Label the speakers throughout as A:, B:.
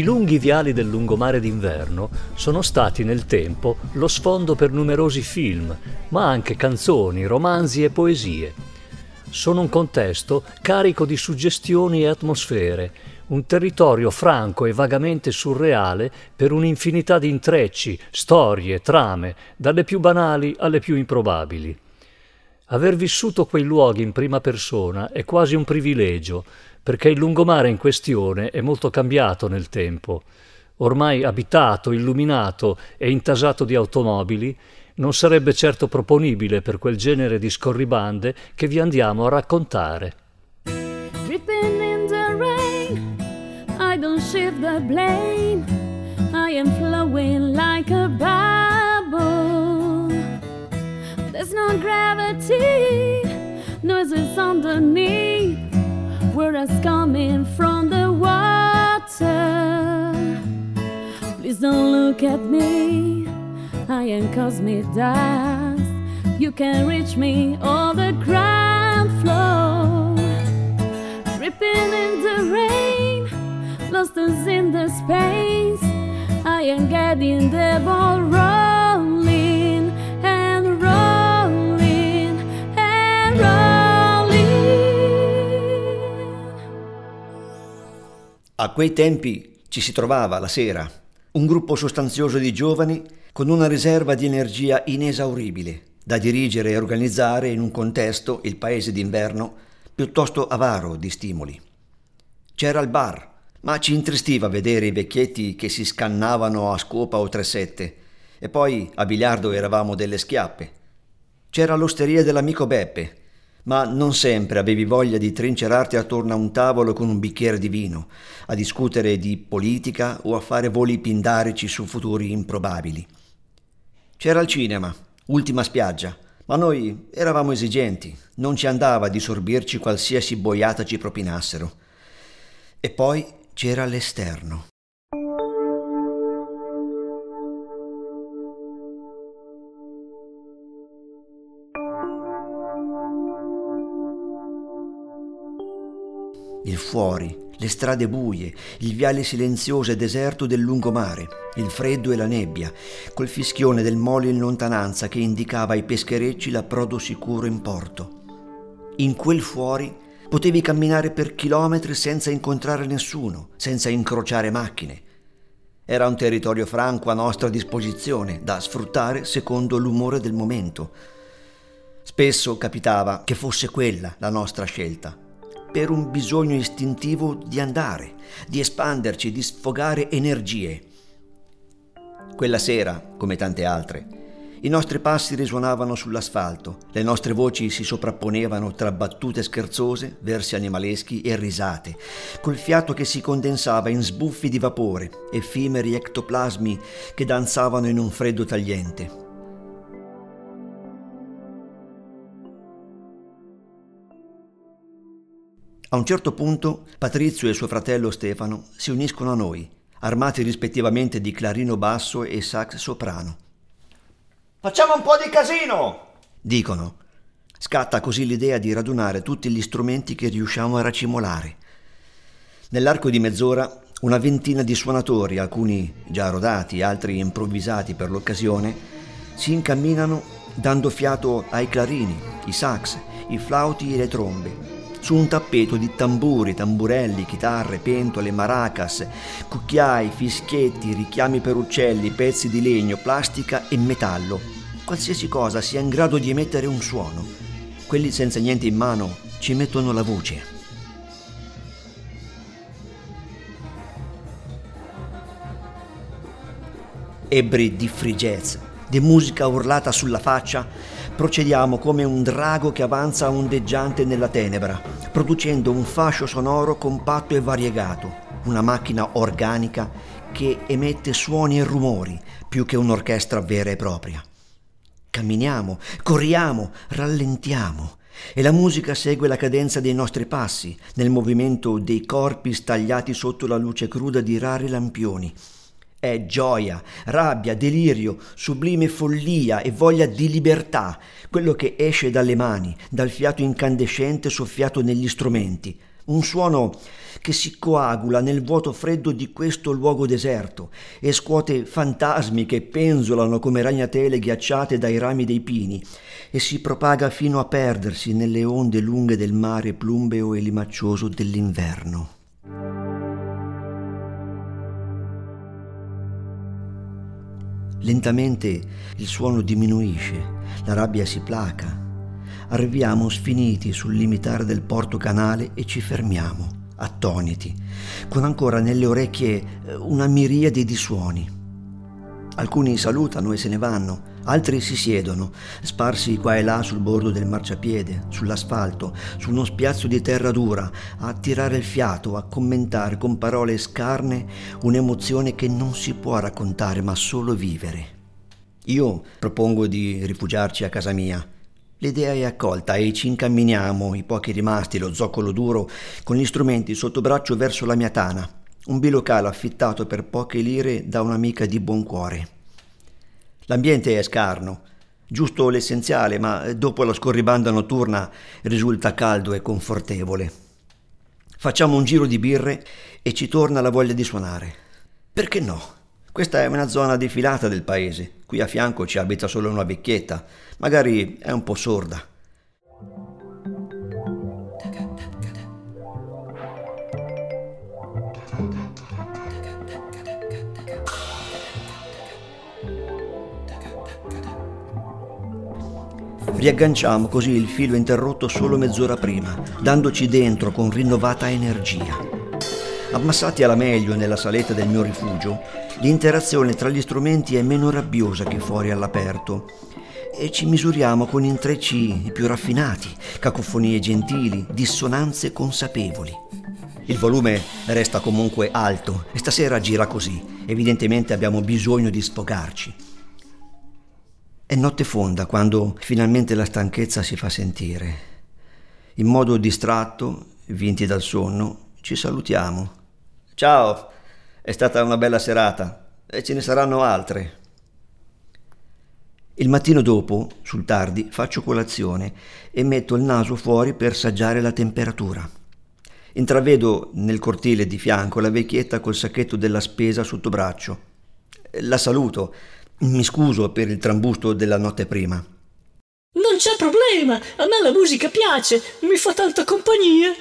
A: I lunghi viali del lungomare d'inverno sono stati nel tempo lo sfondo per numerosi film, ma anche canzoni, romanzi e poesie. Sono un contesto carico di suggestioni e atmosfere, un territorio franco e vagamente surreale per un'infinità di intrecci, storie, trame, dalle più banali alle più improbabili. Aver vissuto quei luoghi in prima persona è quasi un privilegio, perché il lungomare in questione è molto cambiato nel tempo. Ormai abitato, illuminato e intasato di automobili, non sarebbe certo proponibile per quel genere di scorribande che vi andiamo a raccontare. Dripping in the rain, I don't shift the blame, I am flowing like a bubble. There's no gravity, noises underneath. Coming from the water. Please don't look at me, I am cosmic dust. You can reach me on the ground floor, dripping in the rain, lost us in the space. I am getting the ball
B: A quei tempi ci si trovava la sera, un gruppo sostanzioso di giovani con una riserva di energia inesauribile da dirigere e organizzare in un contesto, il paese d'inverno, piuttosto avaro di stimoli. C'era il bar, ma ci intristiva vedere i vecchietti che si scannavano a scopa o tresette, e poi a biliardo eravamo delle schiappe. C'era l'osteria dell'amico Beppe, ma non sempre avevi voglia di trincerarti attorno a un tavolo con un bicchiere di vino, a discutere di politica o a fare voli pindarici su futuri improbabili. C'era il cinema, ultima spiaggia, ma noi eravamo esigenti, non ci andava di sorbirci qualsiasi boiata ci propinassero. E poi c'era l'esterno. Il fuori, le strade buie, il viale silenzioso e deserto del lungomare, il freddo e la nebbia, col fischione del molo in lontananza che indicava ai pescherecci l'approdo sicuro in porto. In quel fuori potevi camminare per chilometri senza incontrare nessuno, senza incrociare macchine. Era un territorio franco a nostra disposizione, da sfruttare secondo l'umore del momento. Spesso capitava che fosse quella la nostra scelta per un bisogno istintivo di andare, di espanderci, di sfogare energie. Quella sera, come tante altre, i nostri passi risuonavano sull'asfalto, le nostre voci si sovrapponevano tra battute scherzose, versi animaleschi e risate, col fiato che si condensava in sbuffi di vapore, effimeri ectoplasmi che danzavano in un freddo tagliente. A un certo punto Patrizio e suo fratello Stefano si uniscono a noi, armati rispettivamente di clarino basso e sax soprano.
C: Facciamo un po' di casino!
B: dicono. Scatta così l'idea di radunare tutti gli strumenti che riusciamo a racimolare. Nell'arco di mezz'ora una ventina di suonatori, alcuni già rodati, altri improvvisati per l'occasione, si incamminano dando fiato ai clarini, i sax, i flauti e le trombe su un tappeto di tamburi, tamburelli, chitarre, pentole, maracas, cucchiai, fischietti, richiami per uccelli, pezzi di legno, plastica e metallo. Qualsiasi cosa sia in grado di emettere un suono. Quelli senza niente in mano ci mettono la voce. Ebbri di free jazz, di musica urlata sulla faccia, procediamo come un drago che avanza ondeggiante nella tenebra, producendo un fascio sonoro compatto e variegato, una macchina organica che emette suoni e rumori più che un'orchestra vera e propria. Camminiamo, corriamo, rallentiamo e la musica segue la cadenza dei nostri passi, nel movimento dei corpi stagliati sotto la luce cruda di rari lampioni è gioia, rabbia, delirio, sublime follia e voglia di libertà, quello che esce dalle mani, dal fiato incandescente soffiato negli strumenti. Un suono che si coagula nel vuoto freddo di questo luogo deserto e scuote fantasmi che penzolano come ragnatele ghiacciate dai rami dei pini e si propaga fino a perdersi nelle onde lunghe del mare plumbeo e limaccioso dell'inverno. Lentamente il suono diminuisce, la rabbia si placa. Arriviamo sfiniti sul limitare del porto canale e ci fermiamo, attoniti, con ancora nelle orecchie eh, una miriade di suoni. Alcuni salutano e se ne vanno, altri si siedono, sparsi qua e là sul bordo del marciapiede, sull'asfalto, su uno spiazzo di terra dura, a tirare il fiato, a commentare con parole scarne un'emozione che non si può raccontare ma solo vivere. Io propongo di rifugiarci a casa mia. L'idea è accolta e ci incamminiamo, i pochi rimasti, lo zoccolo duro, con gli strumenti sotto braccio verso la mia tana un bilocale affittato per poche lire da un'amica di buon cuore. L'ambiente è scarno, giusto l'essenziale, ma dopo la scorribanda notturna risulta caldo e confortevole. Facciamo un giro di birre e ci torna la voglia di suonare. Perché no? Questa è una zona defilata del paese. Qui a fianco ci abita solo una vecchietta, magari è un po' sorda. Riagganciamo così il filo interrotto solo mezz'ora prima, dandoci dentro con rinnovata energia. Ammassati alla meglio nella saletta del mio rifugio, l'interazione tra gli strumenti è meno rabbiosa che fuori all'aperto e ci misuriamo con intrecci più raffinati, cacofonie gentili, dissonanze consapevoli. Il volume resta comunque alto e stasera gira così. Evidentemente abbiamo bisogno di sfogarci. È notte fonda quando finalmente la stanchezza si fa sentire. In modo distratto, vinti dal sonno, ci salutiamo. Ciao, è stata una bella serata e ce ne saranno altre. Il mattino dopo, sul tardi, faccio colazione e metto il naso fuori per saggiare la temperatura. Intravedo nel cortile di fianco la vecchietta col sacchetto della spesa sotto braccio. La saluto mi scuso per il trambusto della notte prima.
D: Non c'è problema, a me la musica piace, mi fa tanta compagnia.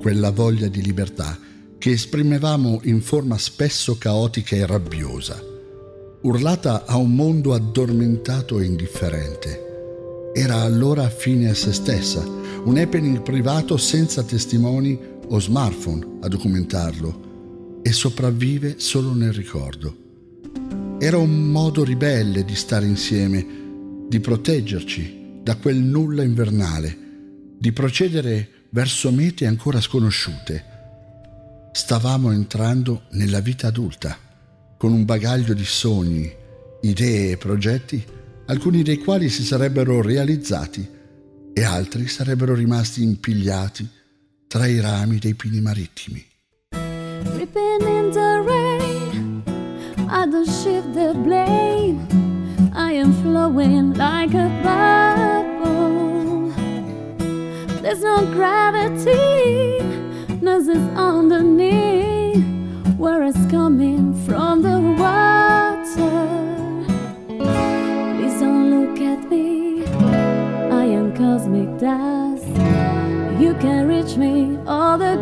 E: Quella voglia di libertà che esprimevamo in forma spesso caotica e rabbiosa, urlata a un mondo addormentato e indifferente era allora fine a se stessa, un happening privato senza testimoni o smartphone a documentarlo e sopravvive solo nel ricordo. Era un modo ribelle di stare insieme, di proteggerci da quel nulla invernale, di procedere verso mete ancora sconosciute. Stavamo entrando nella vita adulta, con un bagaglio di sogni, idee e progetti alcuni dei quali si sarebbero realizzati e altri sarebbero rimasti impigliati tra i rami dei pini marittimi. Ripping in the rain, I don't shift the blame. I am flowing like a bubble. There's no gravity, nothing's underneath.
F: All the